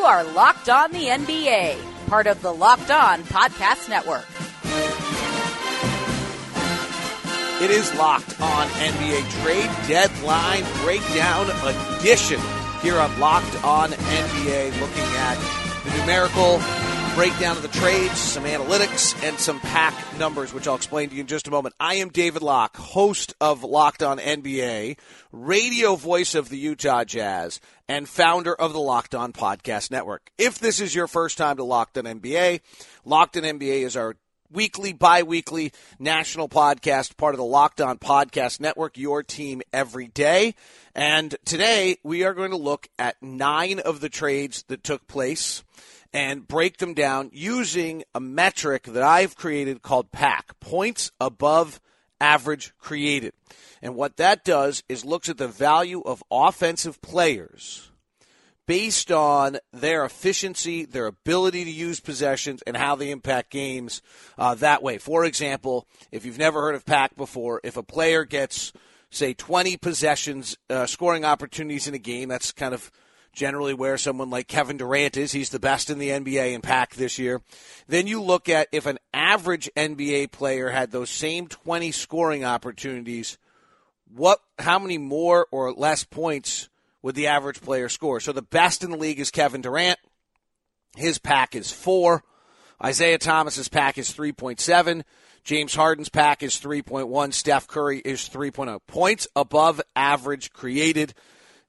You are Locked On the NBA, part of the Locked On Podcast Network. It is Locked On NBA Trade Deadline Breakdown Edition here on Locked On NBA, looking at the numerical breakdown of the trades, some analytics, and some PAAC numbers, which I'll explain to you in just a moment. I am David Locke, host of Locked On NBA, radio voice of the Utah Jazz, and founder of the Locked On Podcast Network. If this is your first time to Locked On NBA, Locked On NBA is our weekly, bi-weekly national podcast, part of the Locked On Podcast Network, your team every day. And today we are going to look at nine of the trades that took place and break them down using a metric that I've created called PAAC, points above average created. And what that does is looks at the value of offensive players based on their efficiency, their ability to use possessions, and how they impact games uh, that way. For example, if you've never heard of PAAC before, if a player gets, say, 20 possessions, uh, scoring opportunities in a game, that's kind of generally where someone like Kevin Durant is. He's the best in the NBA in PAAC this year. Then you look at if an average NBA player had those same 20 scoring opportunities, what how many more or less points would the average player score? So the best in the league is Kevin Durant. His PAAC is 4. Isaiah Thomas's PAAC is 3.7. James Harden's PAAC is 3.1. Steph Curry is 3.0. Points above average created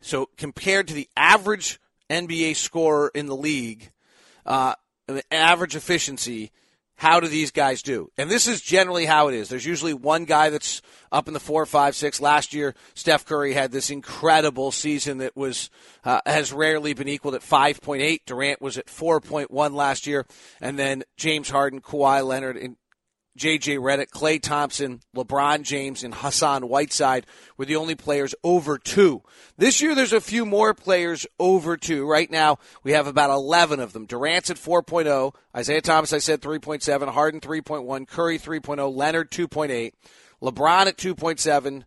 so compared to the average NBA scorer in the league, uh, average efficiency, how do these guys do? And this is generally how it is. There's usually one guy that's up in the four, five, six. Last year, Steph Curry had this incredible season that was uh, has rarely been equaled at 5.8. Durant was at 4.1 last year, and then James Harden, Kawhi Leonard, and J.J. Redick, Klay Thompson, LeBron James, and Hassan Whiteside were the only players over two. This year, there's a few more players over two. Right now, we have about 11 of them. Durant's at 4.0. Isaiah Thomas, I said 3.7. Harden 3.1. Curry 3.0. Leonard 2.8. LeBron at 2.7.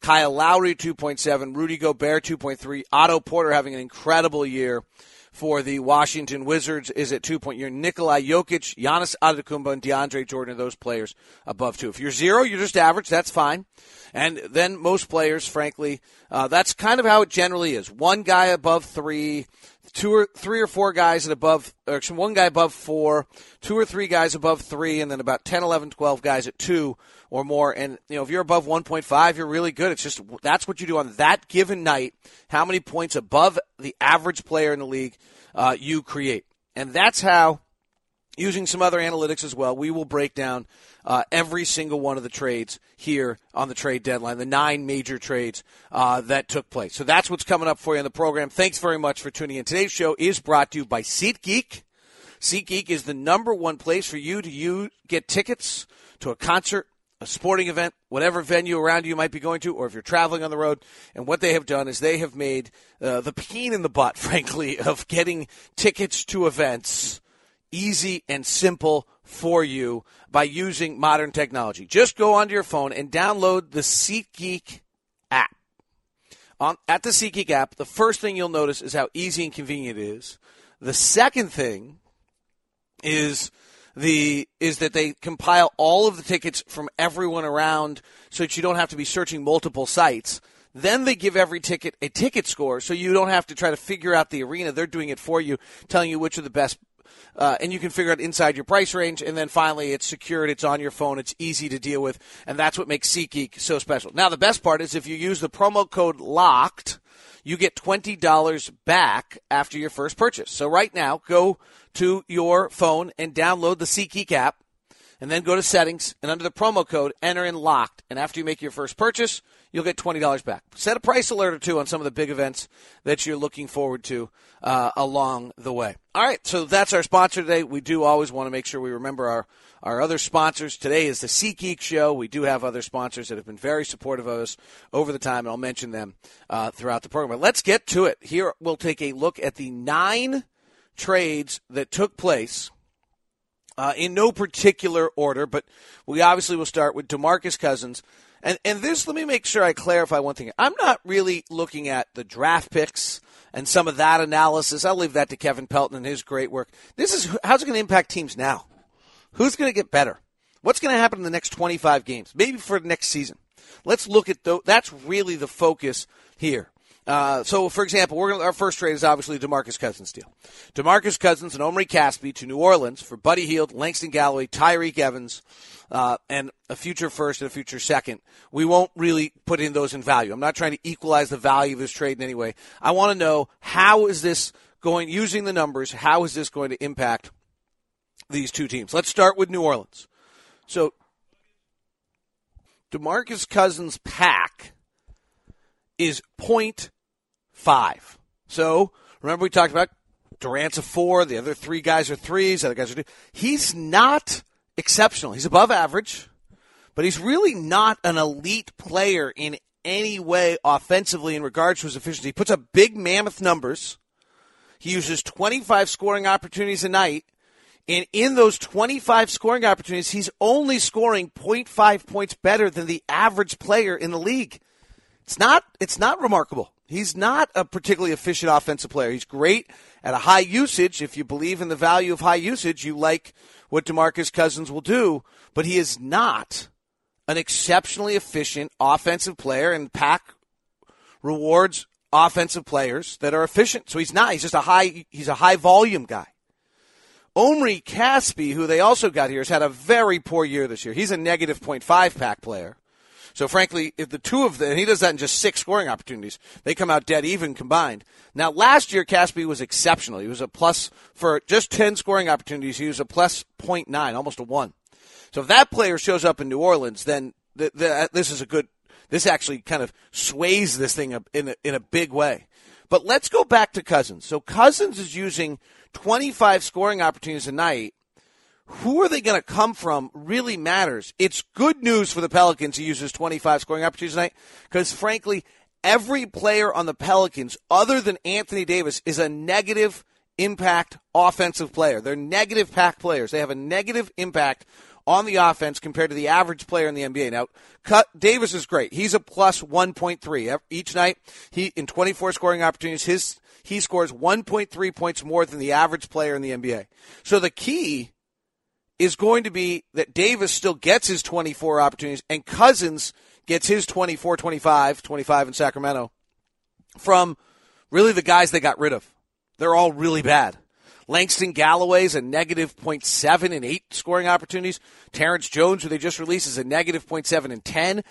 Kyle Lowry 2.7. Rudy Gobert 2.3. Otto Porter having an incredible year for the Washington Wizards is at two point. You're Nikolai Jokic, Giannis Antetokounmpo, and DeAndre Jordan are those players above two. If you're zero, you're just average. That's fine. And then most players, frankly, uh, that's kind of how it generally is. One guy above three, two or three or four guys at above, or one guy above four, two or three guys above three, and then about 10, 11, 12 guys at two or more. And, you know, if you're above 1.5, you're really good. It's just, that's what you do on that given night. How many points above the average player in the league uh, you create. And that's how, using some other analytics as well, we will break down uh, every single one of the trades here on the trade deadline, the nine major trades uh, that took place. So that's what's coming up for you in the program. Thanks very much for tuning in. Today's show is brought to you by SeatGeek. SeatGeek is the number one place for you to you get tickets to a concert a sporting event, whatever venue around you might be going to, or if you're traveling on the road. And what they have done is they have made uh, the pain in the butt, frankly, of getting tickets to events easy and simple for you by using modern technology. Just go onto your phone and download the SeatGeek app. On, at the SeatGeek app, the first thing you'll notice is how easy and convenient it is. The second thing is the is that they compile all of the tickets from everyone around so that you don't have to be searching multiple sites. Then they give every ticket a ticket score so you don't have to try to figure out the arena. They're doing it for you, telling you which are the best uh, and you can figure out inside your price range. And then finally, it's secured, it's on your phone, it's easy to deal with, and that's what makes SeatGeek so special. Now, the best part is if you use the promo code LOCKED, you get $20 back after your first purchase. So right now, go to your phone and download the SeatGeek app. And then go to settings and under the promo code enter in locked and after you make your first purchase you'll get $20 back set a price alert or two on some of the big events that you're looking forward to uh, along the way all right so that's our sponsor today we do always want to make sure we remember our our other sponsors today is the SeatGeek Show. We do have other sponsors that have been very supportive of us over the time, and I'll mention them uh, throughout the program. But let's get to it. Here we'll take a look at the nine trades that took place uh, in no particular order, but we obviously will start with DeMarcus Cousins. And, and this, let me make sure I clarify one thing. I'm not really looking at the draft picks and some of that analysis. I'll leave that to Kevin Pelton and his great work. This is how's it going to impact teams now? Who's going to get better? What's going to happen in the next 25 games? Maybe for the next season. Let's look at those. That's really the focus here. Uh, so, for example, gonna, our first trade is obviously DeMarcus Cousins deal. DeMarcus Cousins and Omri Casspi to New Orleans for Buddy Hield, Langston Galloway, Tyreke Evans, uh, and a future first and a future second. We won't really put in those in value. I'm not trying to equalize the value of this trade in any way. I want to know how is this going, using the numbers, how is this going to impact these two teams. Let's start with New Orleans. So, DeMarcus Cousins' PAAC is 0.5. So, remember we talked about Durant's a four, the other three guys are threes, the other guys are two. He's not exceptional. He's above average, but he's really not an elite player in any way offensively in regards to his efficiency. He puts up big mammoth numbers. He uses 25 scoring opportunities a night and in those 25 scoring opportunities, he's only scoring 0.5 points better than the average player in the league. It's not, it's not remarkable. He's not a particularly efficient offensive player. He's great at a high usage. If you believe in the value of high usage, you like what DeMarcus Cousins will do, but he is not an exceptionally efficient offensive player and PAAC rewards offensive players that are efficient. So he's not, he's just a high, he's a high volume guy. Omri Casspi, who they also got here, has had a very poor year this year. He's a negative 0.5 PAAC player. So frankly, if the two of them, he does that in just six scoring opportunities, they come out dead even combined. Now, last year, Casspi was exceptional. He was a plus for just 10 scoring opportunities. He was a plus 0.9, almost a one. So if that player shows up in New Orleans, then the, the, uh, this is a good, this actually kind of sways this thing in a, in a big way. But let's go back to Cousins. So Cousins is using 25 scoring opportunities a night, who are they going to come from really matters. It's good news for the Pelicans who uses 25 scoring opportunities tonight because, frankly, every player on the Pelicans, other than Anthony Davis, is a negative impact offensive player. They're negative PAAC players. They have a negative impact on the offense compared to the average player in the NBA. Now, Cut, Davis is great. He's a plus 1.3 each night. He in 24 scoring opportunities. His he scores 1.3 points more than the average player in the NBA. So the key is going to be that Davis still gets his 24 opportunities and Cousins gets his 24, 25, 25 in Sacramento from really the guys they got rid of. They're all really bad. Langston Galloway's a negative 0.7 in eight scoring opportunities. Terrence Jones, who they just released, is a negative 0.7 in 10.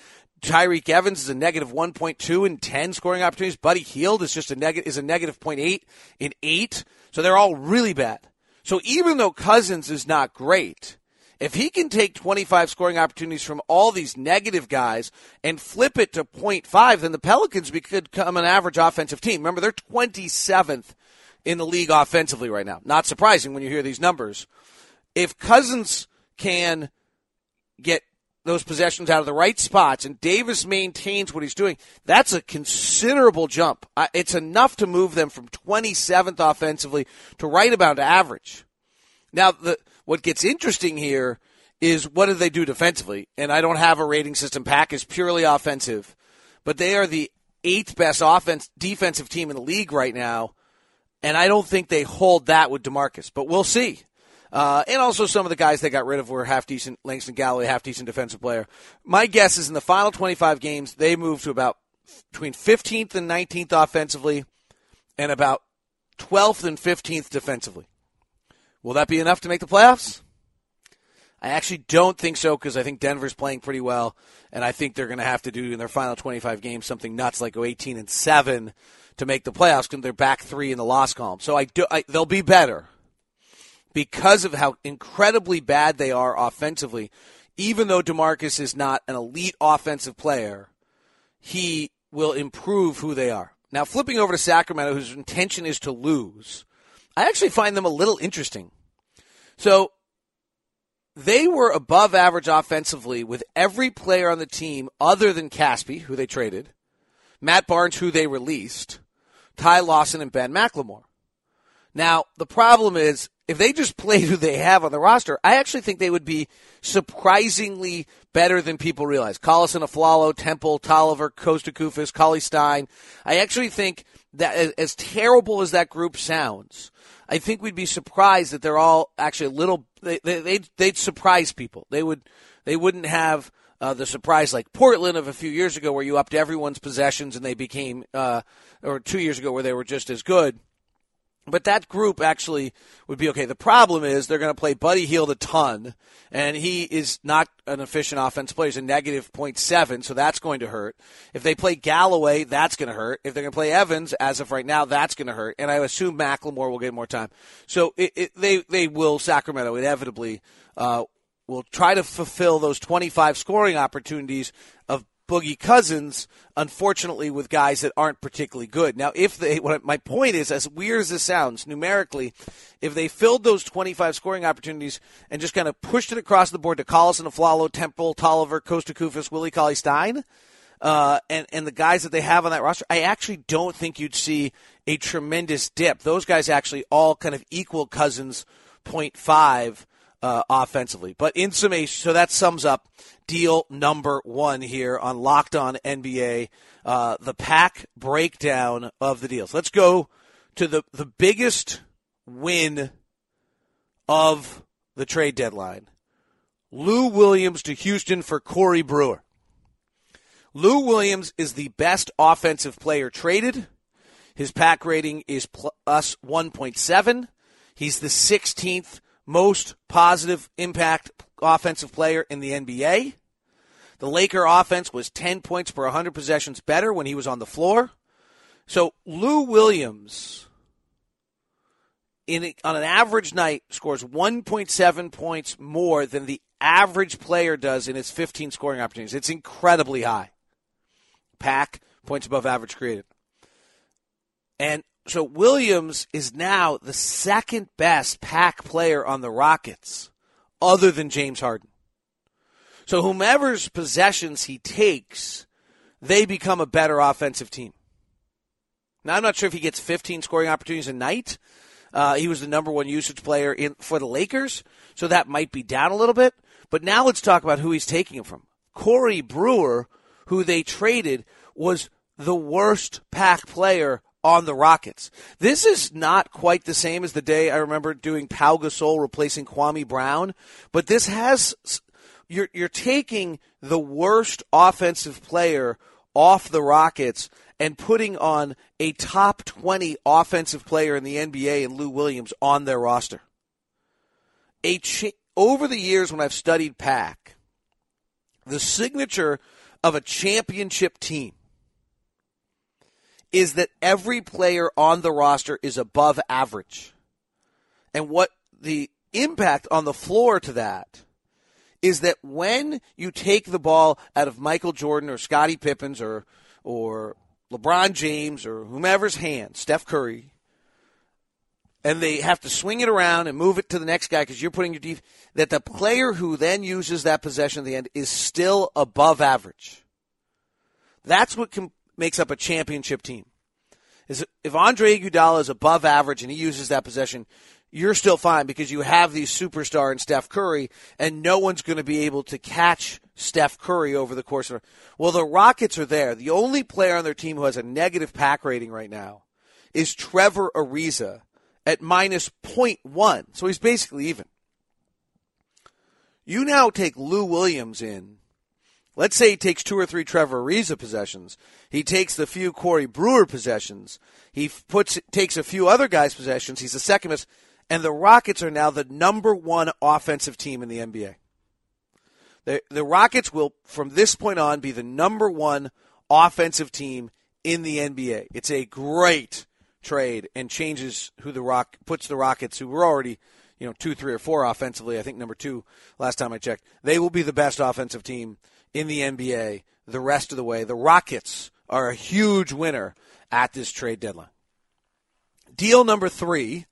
Tyreke Evans is a negative 1.2 in 10 scoring opportunities. Buddy Hield is just a negative is a negative 0.8 in 8. So they're all really bad. So even though Cousins is not great, if he can take 25 scoring opportunities from all these negative guys and flip it to 0.5, then the Pelicans could become an average offensive team. Remember, they're 27th in the league offensively right now. Not surprising when you hear these numbers. If Cousins can get those possessions out of the right spots and Davis maintains what he's doing, that's a considerable jump. It's enough to move them from 27th offensively to right about average. Now, the, what gets interesting here is what do they do defensively? And I don't have a rating system. Pack is purely offensive, but they are the eighth best offense defensive team in the league right now and I don't think they hold that with DeMarcus, but we'll see. Uh, and also some of the guys they got rid of were half decent. Langston Galloway, half decent defensive player. My guess is in the final 25 games, they move to about between 15th and 19th offensively and about 12th and 15th defensively. Will that be enough to make the playoffs? I actually don't think so because I think Denver's playing pretty well, and I think they're going to have to do in their final 25 games something nuts like go 18 and 7 to make the playoffs because they're back three in the loss column. So I do, I, they'll be better. Because of how incredibly bad they are offensively. Even though DeMarcus is not an elite offensive player, he will improve who they are. Now, flipping over to Sacramento, whose intention is to lose, I actually find them a little interesting. So, they were above average offensively with every player on the team other than Casspi, who they traded, Matt Barnes, who they released, Ty Lawson, and Ben McLemore. Now, the problem is if they just played who they have on the roster, I actually think they would be surprisingly better than people realize. Collison, Afflalo, Temple, Tolliver, Kosta Koufos, Cauley Stein. I actually think that as terrible as that group sounds, I think we'd be surprised that they're all actually a little. They, they, they'd, they'd surprise people. They would. They wouldn't have uh, the surprise like Portland of a few years ago, where you upped everyone's possessions and they became, uh, or two years ago where they were just as good. But that group actually would be okay. The problem is they're going to play Buddy Hield a ton, and he is not an efficient offense player. He's a negative 0.7, so that's going to hurt. If they play Galloway, that's going to hurt. If they're going to play Evans, as of right now, that's going to hurt. And I assume McLemore will get more time. So it, it, they they will Sacramento inevitably uh, will try to fulfill those 25 scoring opportunities of Boogie Cousins, unfortunately, with guys that aren't particularly good. Now, if they, what my point is, as weird as this sounds, numerically, if they filled those 25 scoring opportunities and just kind of pushed it across the board to Collison, Afflalo, Temple, Tolliver, Kosta Koufos, Willie Cauley Stein, uh, and, and the guys that they have on that roster, I actually don't think you'd see a tremendous dip. Those guys actually all kind of equal Cousins 0.5 uh, offensively. But in summation, so that sums up deal number one here on Locked On NBA, uh, the PAAC breakdown of the deals. Let's go to the, the biggest win of the trade deadline. Lou Williams to Houston for Corey Brewer. Lou Williams is the best offensive player traded. His pack rating is plus 1.7. He's the 16th most positive impact offensive player in the NBA. The Laker offense was 10 points per 100 possessions better when he was on the floor. So Lou Williams, in on an average night, scores 1.7 points more than the average player does in his 15 scoring opportunities. It's incredibly high. PAAC points above average created. And so Williams is now the second best PAAC player on the Rockets, other than James Harden. So whomever's possessions he takes, they become a better offensive team. Now I'm not sure if he gets 15 scoring opportunities a night. Uh, he was the number one usage player in for the Lakers, so that might be down a little bit. But now let's talk about who he's taking him from. Corey Brewer, who they traded, was the worst PAAC player on the Rockets. This is not quite the same as the day I remember doing Pau Gasol replacing Kwame Brown, but this has you're you're taking the worst offensive player off the Rockets and putting on a top 20 offensive player in the NBA and Lou Williams on their roster. A cha- over the years when I've studied PAAC, the signature of a championship team is that every player on the roster is above average. And what the impact on the floor to that is that when you take the ball out of Michael Jordan or Scottie Pippen's or or LeBron James or whomever's hand, Steph Curry, and they have to swing it around and move it to the next guy because you're putting your deep that the player who then uses that possession at the end is still above average. That's what can makes up a championship team. Is if Andre Iguodala is above average and he uses that possession, you're still fine because you have the superstar in Steph Curry, and no one's going to be able to catch Steph Curry over the course of. Well, the Rockets are there. The only player on their team who has a negative PAAC rating right now is Trevor Ariza at minus 0.1, so he's basically even. You now take Lou Williams in Let's say he takes two or three Trevor Ariza possessions. He takes the few Corey Brewer possessions. He puts takes a few other guys' possessions. He's the second best, and the Rockets are now the number one offensive team in the NBA. The, the Rockets will, from this point on, be the number one offensive team in the NBA. It's a great trade and changes who the Rock puts the Rockets, who were already, you know, two, three, or four offensively. I think number two last time I checked. They will be the best offensive team in the NBA the rest of the way. The Rockets are a huge winner at this trade deadline. Deal number three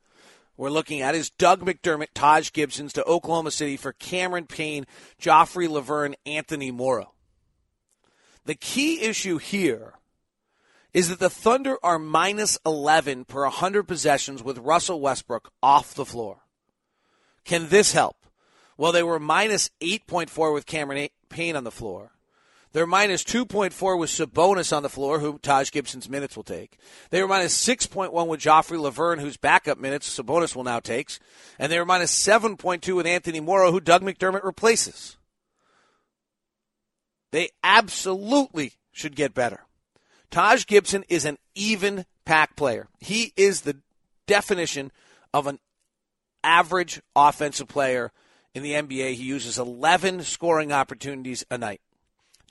we're looking at is Doug McDermott, Taj Gibsons to Oklahoma City for Cameron Payne, Joffrey Lauvergne, Anthony Morrow. The key issue here is that the Thunder are minus 11 per 100 possessions with Russell Westbrook off the floor. Can this help? Well, they were minus 8.4 with Cameron Payne on the floor. They're minus 2.4 with Sabonis on the floor, who Taj Gibson's minutes will take. They were minus 6.1 with Joffrey Lauvergne, whose backup minutes Sabonis will now take. And they were minus 7.2 with Anthony Morrow, who Doug McDermott replaces. They absolutely should get better. Taj Gibson is an even PAAC player. He is the definition of an average offensive player in the NBA. He uses 11 scoring opportunities a night.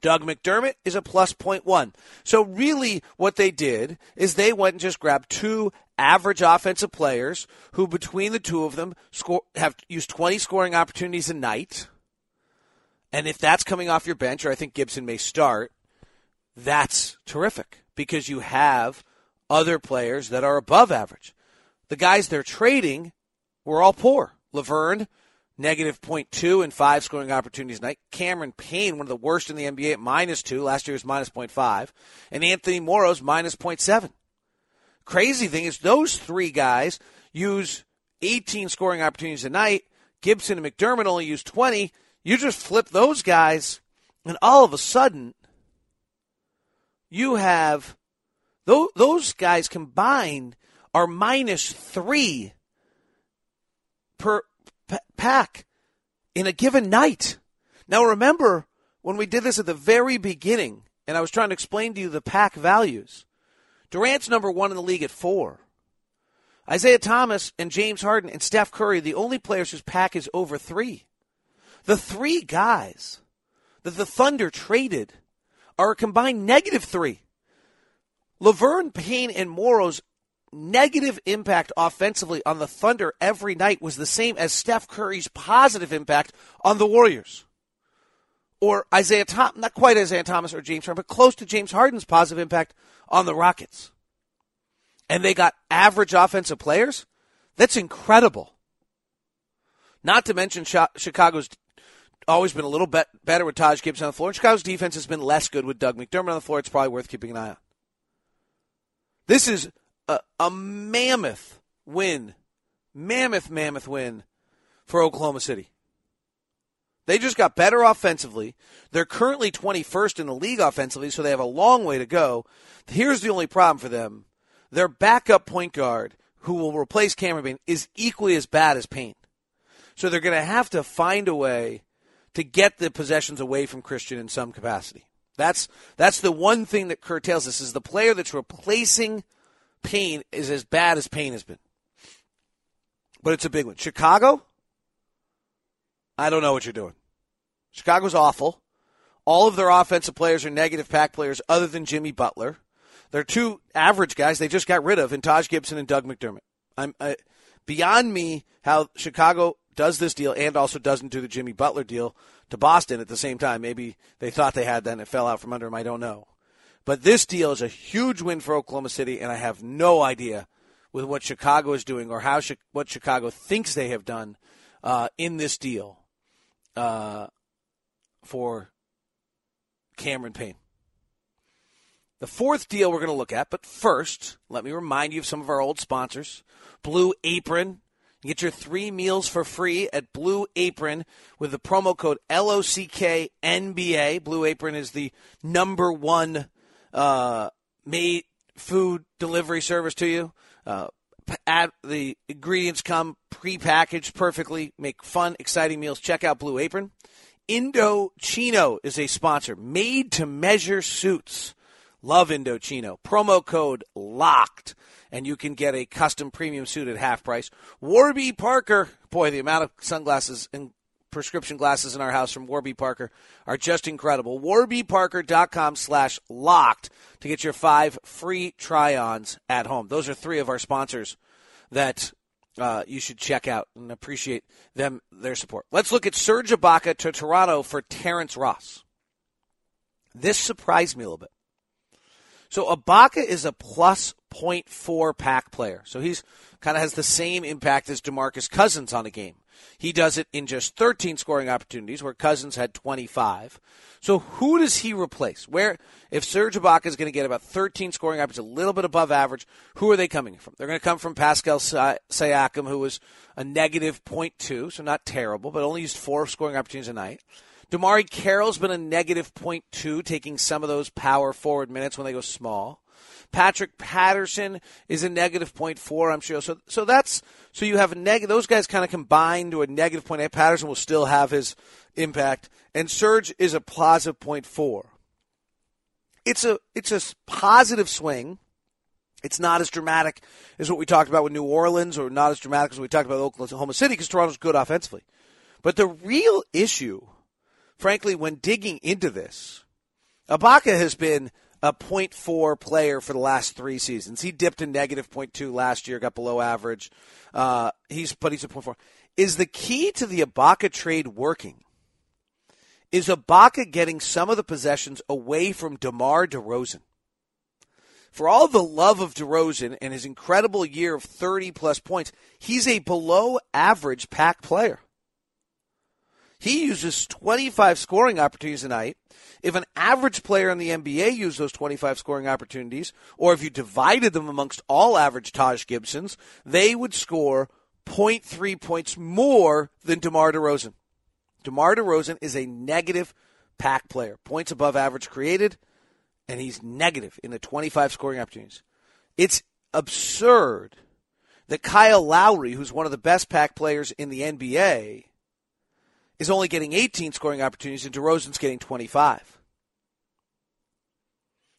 Doug McDermott is a plus point one. So really what they did is they went and just grabbed two average offensive players who between the two of them score have used 20 scoring opportunities a night. And if that's coming off your bench, or I think Gibson may start, that's terrific because you have other players that are above average. The guys they're trading were all poor. Lauvergne, negative 0.2 and five scoring opportunities tonight. Cameron Payne, one of the worst in the NBA at minus two. Last year was minus 0.5. And Anthony Morrow's minus 0.7. Crazy thing is those three guys use 18 scoring opportunities a night. Gibson and McDermott only use 20. You just flip those guys, and all of a sudden, you have those guys combined are minus three per PAAC in a given night. Now remember when we did this at the very beginning and I was trying to explain to you the PAAC values. Durant's number one in the league at four. Isaiah Thomas and James Harden and Steph Curry, the only players whose PAAC is over three. The three guys that the Thunder traded are a combined negative three. Lauvergne, Payne, and Morrow's negative impact offensively on the Thunder every night was the same as Steph Curry's positive impact on the Warriors. Or Isaiah Thomas, not quite Isaiah Thomas or James Harden, but close to James Harden's positive impact on the Rockets. And they got average offensive players? That's incredible. Not to mention Chicago's always been a little bit better with Taj Gibson on the floor. And Chicago's defense has been less good with Doug McDermott on the floor. It's probably worth keeping an eye on. This is a, a mammoth win, mammoth, mammoth win for Oklahoma City. They just got better offensively. They're currently 21st in the league offensively, so they have a long way to go. Here's the only problem for them their backup point guard, who will replace Cameron Payne, is equally as bad as Payne. So they're going to have to find a way to get the possessions away from Christon in some capacity. That's that's the one thing that curtails this is the player that's replacing Payne is as bad as Payne has been. But it's a big one. Chicago, I don't know what you're doing. Chicago's awful. All of their offensive players are negative PAAC players other than Jimmy Butler. They're two average guys they just got rid of in Taj Gibson and Doug McDermott. I'm I, beyond me how Chicago does this deal and also doesn't do the Jimmy Butler deal to Boston at the same time. Maybe they thought they had that and it fell out from under them. I don't know. But this deal is a huge win for Oklahoma City, and I have no idea with what Chicago is doing or how what Chicago thinks they have done uh, in this deal uh, for Cameron Payne. The fourth deal we're going to look at, but first, let me remind you of some of our old sponsors. Blue Apron. Get your three meals for free at Blue Apron with the promo code LOCKNBA. Blue Apron is the number one uh, made food delivery service to you. Uh, add the ingredients come pre-packaged perfectly. Make fun, exciting meals. Check out Blue Apron. Indochino is a sponsor. Made to measure suits. Love Indochino. Promo code LOCKED. And you can get a custom premium suit at half price. Warby Parker. Boy, the amount of sunglasses and prescription glasses in our house from Warby Parker are just incredible. WarbyParker.com slash locked to get your five free try-ons at home. Those are three of our sponsors that uh, you should check out and appreciate them their support. Let's look at Serge Ibaka to Toronto for Terrence Ross. This surprised me a little bit. So Ibaka is a plus 0.4 PAAC player. So he's kind of has the same impact as DeMarcus Cousins on a game. He does it in just 13 scoring opportunities, where Cousins had 25. So who does he replace? Where, if Serge Ibaka is going to get about 13 scoring opportunities, a little bit above average, who are they coming from? They're going to come from Pascal Siakam, who was a negative 0.2, so not terrible, but only used four scoring opportunities a night. DeMarre Carroll's been a negative 0.2, taking some of those power forward minutes when they go small. Patrick Patterson is a negative 0.4, I'm sure. So, so that's, so you have a negative, those guys kind of combine to a negative 0.8. Patterson will still have his impact. And Serge is a positive 0.4. It's a, it's a positive swing. It's not as dramatic as what we talked about with New Orleans or not as dramatic as we talked about Oklahoma City because Toronto's good offensively. But the real issue, frankly, when digging into this, Ibaka has been – a 0.4 player for the last three seasons. He dipped in negative 0.2 last year, got below average. Uh, he's but he's a 0.4. Is the key to the Ibaka trade working? Is Ibaka getting some of the possessions away from DeMar DeRozan? For all the love of DeRozan and his incredible year of 30 plus points, he's a below average PAAC player. He uses 25 scoring opportunities a night. If an average player in the NBA used those 25 scoring opportunities, or if you divided them amongst all average Taj Gibsons, they would score 0.3 points more than DeMar DeRozan. DeMar DeRozan is a negative PAAC player. Points above average created, and he's negative in the 25 scoring opportunities. It's absurd that Kyle Lowry, who's one of the best PAAC players in the NBA, is only getting 18 scoring opportunities and DeRozan's getting 25.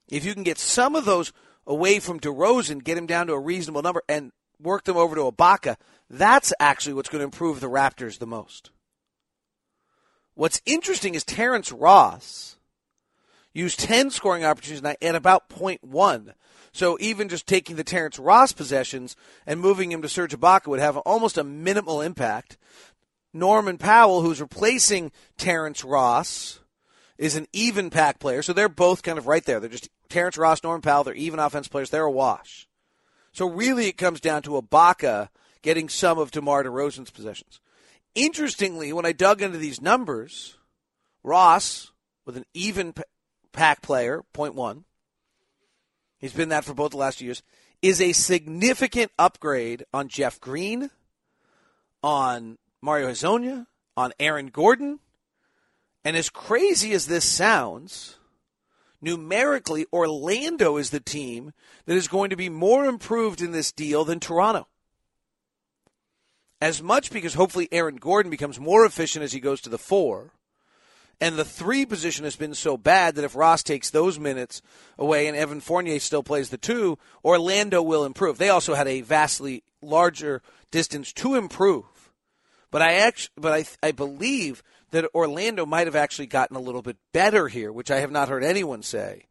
If you can get some of those away from DeRozan, get him down to a reasonable number, and work them over to Ibaka, that's actually what's going to improve the Raptors the most. What's interesting is Terrence Ross used 10 scoring opportunities at about 0.1. So even just taking the Terrence Ross possessions and moving him to Serge Ibaka would have almost a minimal impact. Norman Powell, who's replacing Terrence Ross, is an even PAAC player. So they're both kind of right there. They're just Terrence Ross, Norman Powell, they're even offense players. They're a wash. So really it comes down to Ibaka getting some of DeMar DeRozan's possessions. Interestingly, when I dug into these numbers, Ross, with an even PAAC player, 0.1, he's been that for both the last two years, is a significant upgrade on Jeff Green, on Mario Hezonja, on Aaron Gordon. And as crazy as this sounds, numerically, Orlando is the team that is going to be more improved in this deal than Toronto. As much because hopefully Aaron Gordon becomes more efficient as he goes to the four. And the three position has been so bad that if Ross takes those minutes away and Evan Fournier still plays the two, Orlando will improve. They also had a vastly larger distance to improve but I actually, but I, I believe that Orlando might have actually gotten a little bit better here, which I have not heard anyone say.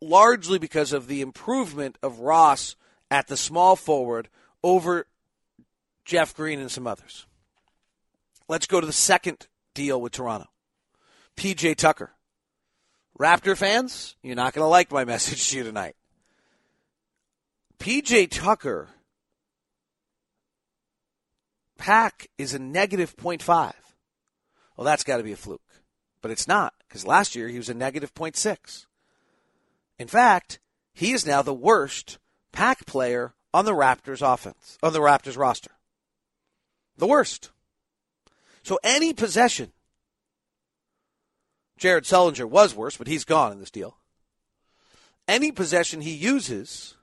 Largely because of the improvement of Ross at the small forward over Jeff Green and some others. Let's go to the second deal with Toronto. PJ Tucker. Raptor fans, you're not going to like my message to you tonight. PJ Tucker PAAC is a negative 0.5. Well, that's got to be a fluke. But it's not, because last year he was a negative 0.6. In fact, he is now the worst PAAC player on the Raptors offense, on the Raptors roster. The worst. So any possession, Jared Sullinger was worse, but he's gone in this deal. Any possession he uses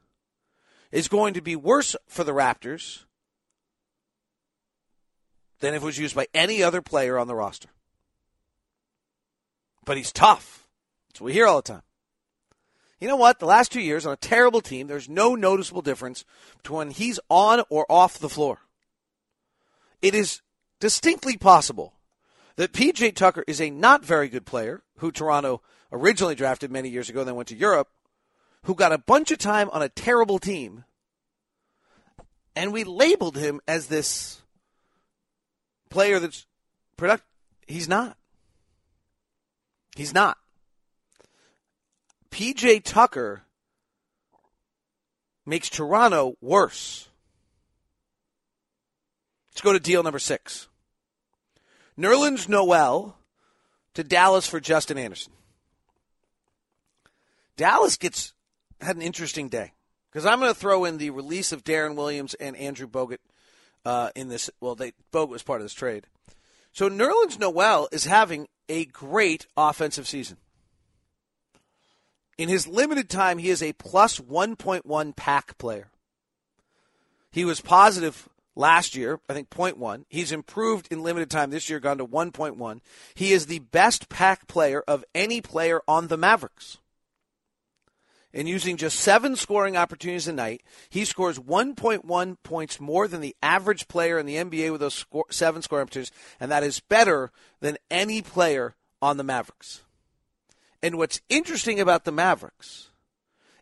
is going to be worse for the Raptors than if it was used by any other player on the roster. But he's tough. That's what we hear all the time. You know what? The last two years on a terrible team, there's no noticeable difference between when he's on or off the floor. It is distinctly possible that PJ Tucker is a not very good player who Toronto originally drafted many years ago, then went to Europe, who got a bunch of time on a terrible team And we labeled him as this player that's product. He's not. He's not. PJ Tucker makes Toronto worse. Let's go to deal number six. Nerlens Noel to Dallas for Justin Anderson. Dallas gets had an interesting day because I'm going to throw in the release of Deron Williams and Andrew Bogut uh, in this. Well, they Bogut was part of this trade. So Nerlens Noel is having a great offensive season. In his limited time, he is a plus 1.1 PAAC player. He was positive last year, I think 0.1. He's improved in limited time this year, gone to 1.1. He is the best PAAC player of any player on the Mavericks. And using just seven scoring opportunities a night, he scores 1.1 points more than the average player in the NBA with those score, seven scoring opportunities, and that is better than any player on the Mavericks. And what's interesting about the Mavericks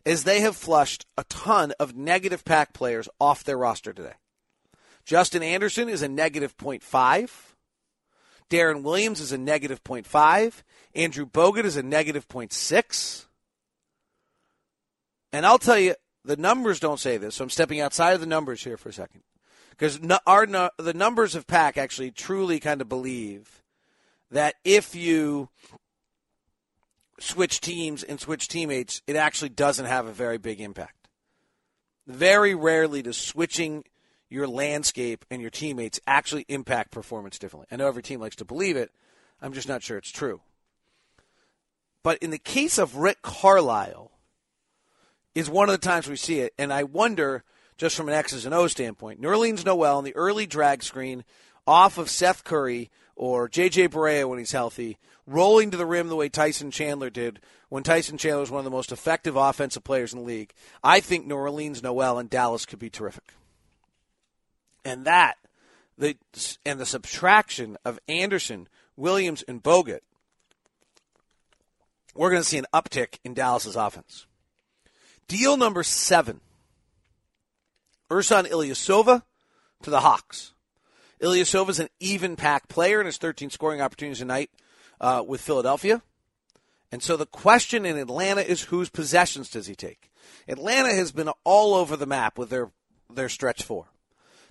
is they have flushed a ton of negative PAAC players off their roster today. Justin Anderson is a negative 0.5. Deron Williams is a negative 0.5. Andrew Bogut is a negative 0.6. And I'll tell you, the numbers don't say this, so I'm stepping outside of the numbers here for a second. Because our the numbers of PAAC actually truly kind of believe that if you switch teams and switch teammates, it actually doesn't have a very big impact. Very rarely does switching your landscape and your teammates actually impact performance differently. I know every team likes to believe it. I'm just not sure it's true. But in the case of Rick Carlisle, is one of the times we see it, and I wonder, just from an X's and O standpoint, Nerlens Noel in the early drag screen off of Seth Curry or J.J. Barea when he's healthy, rolling to the rim the way Tyson Chandler did when Tyson Chandler was one of the most effective offensive players in the league. I think Nerlens Noel and Dallas could be terrific. And that, the and the subtraction of Anderson, Williams, and Bogut, we're going to see an uptick in Dallas's offense. Deal number seven. Ersan Ilyasova to the Hawks. Ilyasova is an even PAAC player and has 13 scoring opportunities a night uh, with Philadelphia. And so the question in Atlanta is whose possessions does he take? Atlanta has been all over the map with their their stretch four.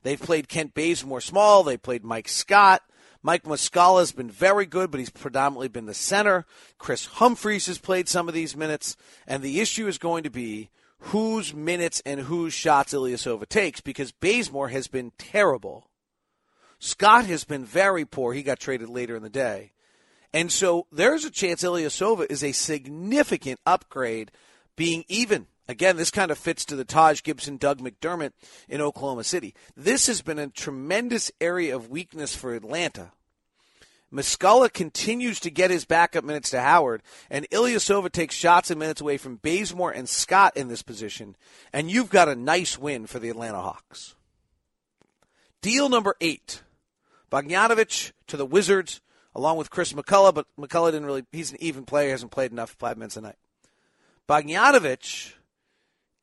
They've played Kent Bazemore small. They played Mike Scott. Mike Muscala has been very good, but he's predominantly been the center. Kris Humphries has played some of these minutes, and the issue is going to be whose minutes and whose shots Ilyasova takes because Bazemore has been terrible. Scott has been very poor. He got traded later in the day. And so there's a chance Ilyasova is a significant upgrade being even. Again, this kind of fits to the Taj Gibson, Doug McDermott in Oklahoma City. This has been a tremendous area of weakness for Atlanta. Muscala continues to get his backup minutes to Howard, and Ilyasova takes shots and minutes away from Bazemore and Scott in this position, and you've got a nice win for the Atlanta Hawks. Deal number eight. Bogdanovich to the Wizards, along with Chris McCullough, but McCullough didn't really, he's an even player, hasn't played enough, five minutes a night. Bogdanovich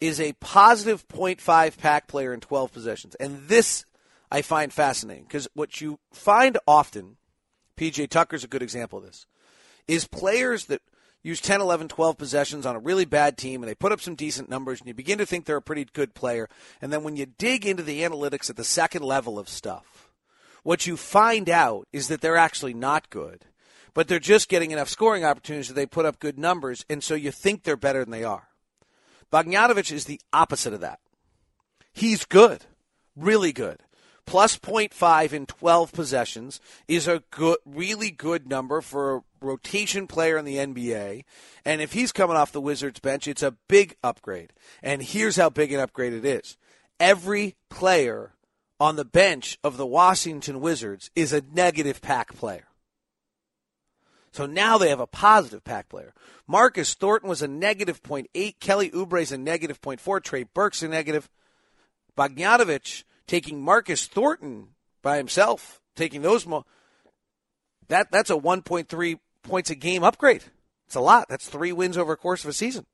is a positive 0.5 PAAC player in 12 possessions. And this I find fascinating because what you find often, PJ Tucker's a good example of this, is players that use 10, 11, 12 possessions on a really bad team and they put up some decent numbers and you begin to think they're a pretty good player. And then when you dig into the analytics at the second level of stuff, what you find out is that they're actually not good, but they're just getting enough scoring opportunities that they put up good numbers. And so you think they're better than they are. Bogdanovich is the opposite of that. He's good, really good. Plus 0.5 in 12 possessions is a good, really good number for a rotation player in the NBA. And if he's coming off the Wizards bench, it's a big upgrade. And here's how big an upgrade it is. Every player on the bench of the Washington Wizards is a negative PAAC player. So now they have a positive PAAC player. Marcus Thornton was a negative 0.8. Kelly Oubre is a negative 0.4. Trey Burke's a negative. Bogdanovich taking Marcus Thornton by himself, taking those. Mo- that That's a 1.3 points a game upgrade. It's a lot. That's three wins over course of a season.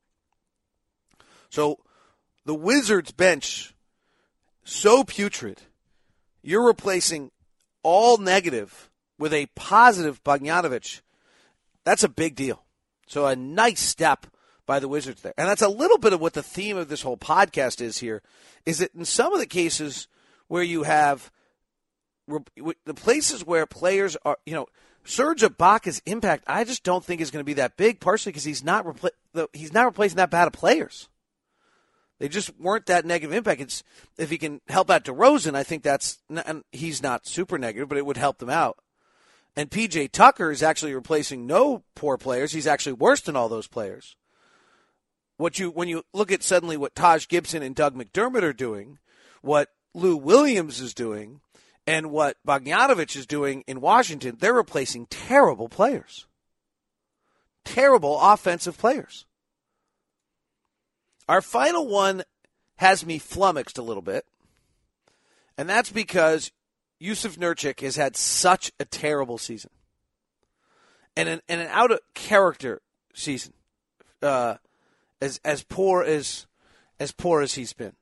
So the Wizards bench so putrid, you're replacing all negative with a positive Bogdanovich. That's a big deal. So a nice step by the Wizards there. And that's a little bit of what the theme of this whole podcast is here is that in some of the cases where you have the places where players are, you know, Serge Ibaka's impact, I just don't think is going to be that big, partially because he's not repla- he's not replacing that bad of players. They just weren't that negative impact. It's if he can help out DeRozan, I think that's and he's not super negative, but it would help them out. And PJ Tucker is actually replacing no poor players. He's actually worse than all those players. What you when you look at suddenly what Taj Gibson and Doug McDermott are doing, what Lou Williams is doing, and what Bogdanovich is doing in Washington, they're replacing terrible players. Terrible offensive players. Our final one has me flummoxed a little bit, and that's because Jusuf Nurkic has had such a terrible season and an, and an out of character season, uh, as as poor as as poor as he's been,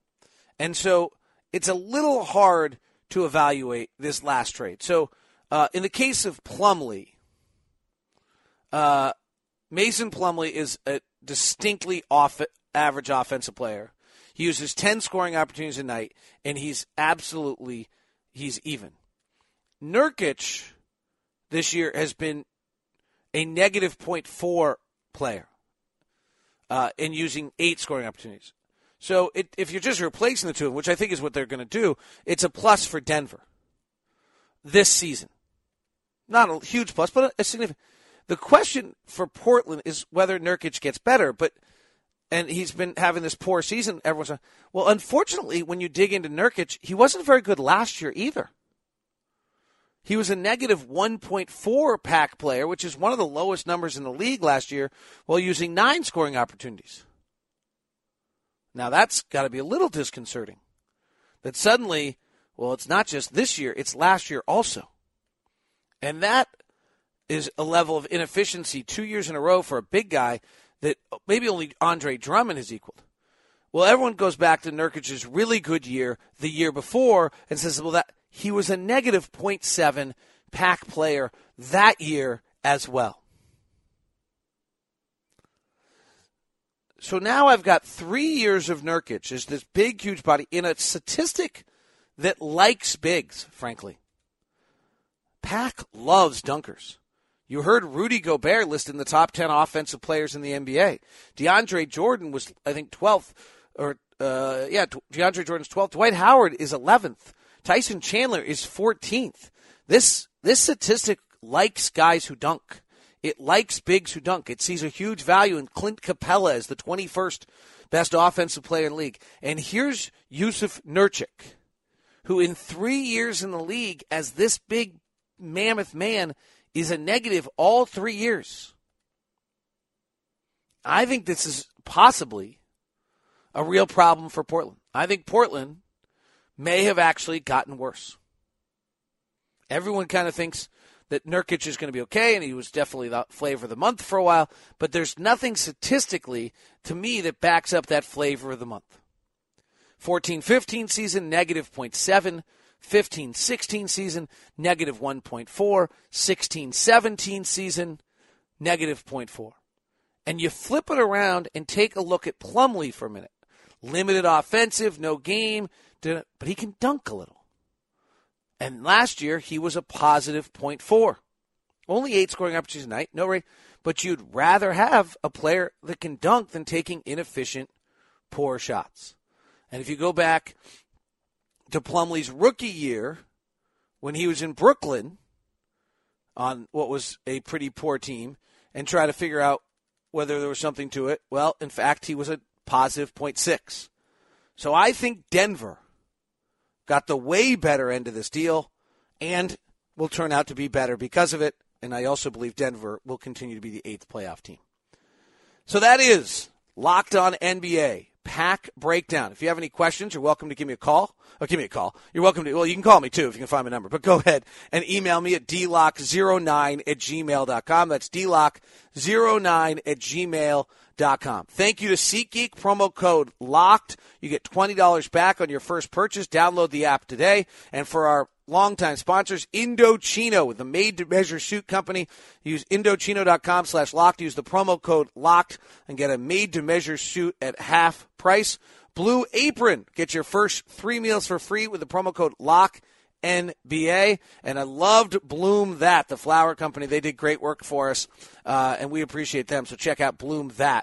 and so it's a little hard to evaluate this last trade. So, uh, in the case of Plumlee, uh, Mason Plumlee is a distinctly off average offensive player. He uses 10 scoring opportunities a night, and he's absolutely he's even. Nurkic this year has been a negative 0.4 player uh, in using eight scoring opportunities. So it, if you're just replacing the two, which I think is what they're going to do, it's a plus for Denver this season. Not a huge plus, but a, a significant. The question for Portland is whether Nurkic gets better, but and he's been having this poor season. Everyone's like, well, unfortunately, when you dig into Nurkic, he wasn't very good last year either. He was a negative 1.4 PAAC player, which is one of the lowest numbers in the league last year, while using nine scoring opportunities. Now that's got to be a little disconcerting. That suddenly, well, it's not just this year, it's last year also. And that is a level of inefficiency two years in a row for a big guy that maybe only Andre Drummond has equaled. Well, everyone goes back to Nurkic's really good year the year before and says, well, that he was a negative 0.7 PAAC player that year as well. So now I've got three years of Nurkic as this big, huge body in a statistic that likes bigs, frankly. PAAC loves dunkers. You heard Rudy Gobert listed in the top 10 offensive players in the NBA. DeAndre Jordan was, I think, 12th, or, uh, yeah, DeAndre Jordan's 12th. Dwight Howard is 11th. Tyson Chandler is 14th. This, this statistic likes guys who dunk. It likes bigs who dunk. It sees a huge value in Clint Capela as the 21st best offensive player in the league. And here's Jusuf Nurkic, who in three years in the league as this big mammoth man is a negative all three years. I think this is possibly a real problem for Portland. I think Portland may have actually gotten worse. Everyone kind of thinks that Nurkic is going to be okay, and he was definitely the flavor of the month for a while. But there's nothing statistically to me that backs up that flavor of the month. 14 15 season, negative 0.7. 15 16 season, negative 1.4. 16 17 season, negative 0.4. And you flip it around and take a look at Plumlee for a minute. Limited offensive, no game, but he can dunk a little. And last year, he was a positive 0.4. Only eight scoring opportunities a night, no rate. But you'd rather have a player that can dunk than taking inefficient, poor shots. And if you go back to Plumlee's rookie year, when he was in Brooklyn on what was a pretty poor team, and try to figure out whether there was something to it, well, in fact, he was a positive 0.6. So I think Denver got the way better end of this deal and will turn out to be better because of it. And I also believe Denver will continue to be the eighth playoff team. So that is Locked On NBA PAAC Breakdown. If you have any questions, you're welcome to give me a call. Or give me a call. You're welcome to, well, you can call me too if you can find my number. But go ahead and email me at dlock09 at gmail.com. That's dlock09 at gmail.com. Thank you to SeatGeek. Promo code LOCKED. You get $20 back on your first purchase. Download the app today. And for our longtime sponsors, Indochino the made-to-measure suit company. Use Indochino.com slash locked. Use the promo code locked and get a made-to-measure suit at half price. Blue Apron. Get your first three meals for free with the promo code LOCK. NBA, and I loved BloomThat, the flower company. They did great work for us, uh, and we appreciate them. So check out BloomThat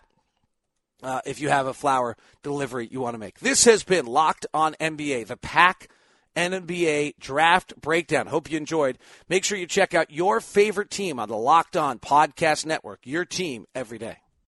uh, if you have a flower delivery you want to make. This has been Locked on NBA, the PAAC NBA draft breakdown. Hope you enjoyed. Make sure you check out your favorite team on the Locked On Podcast Network, your team every day.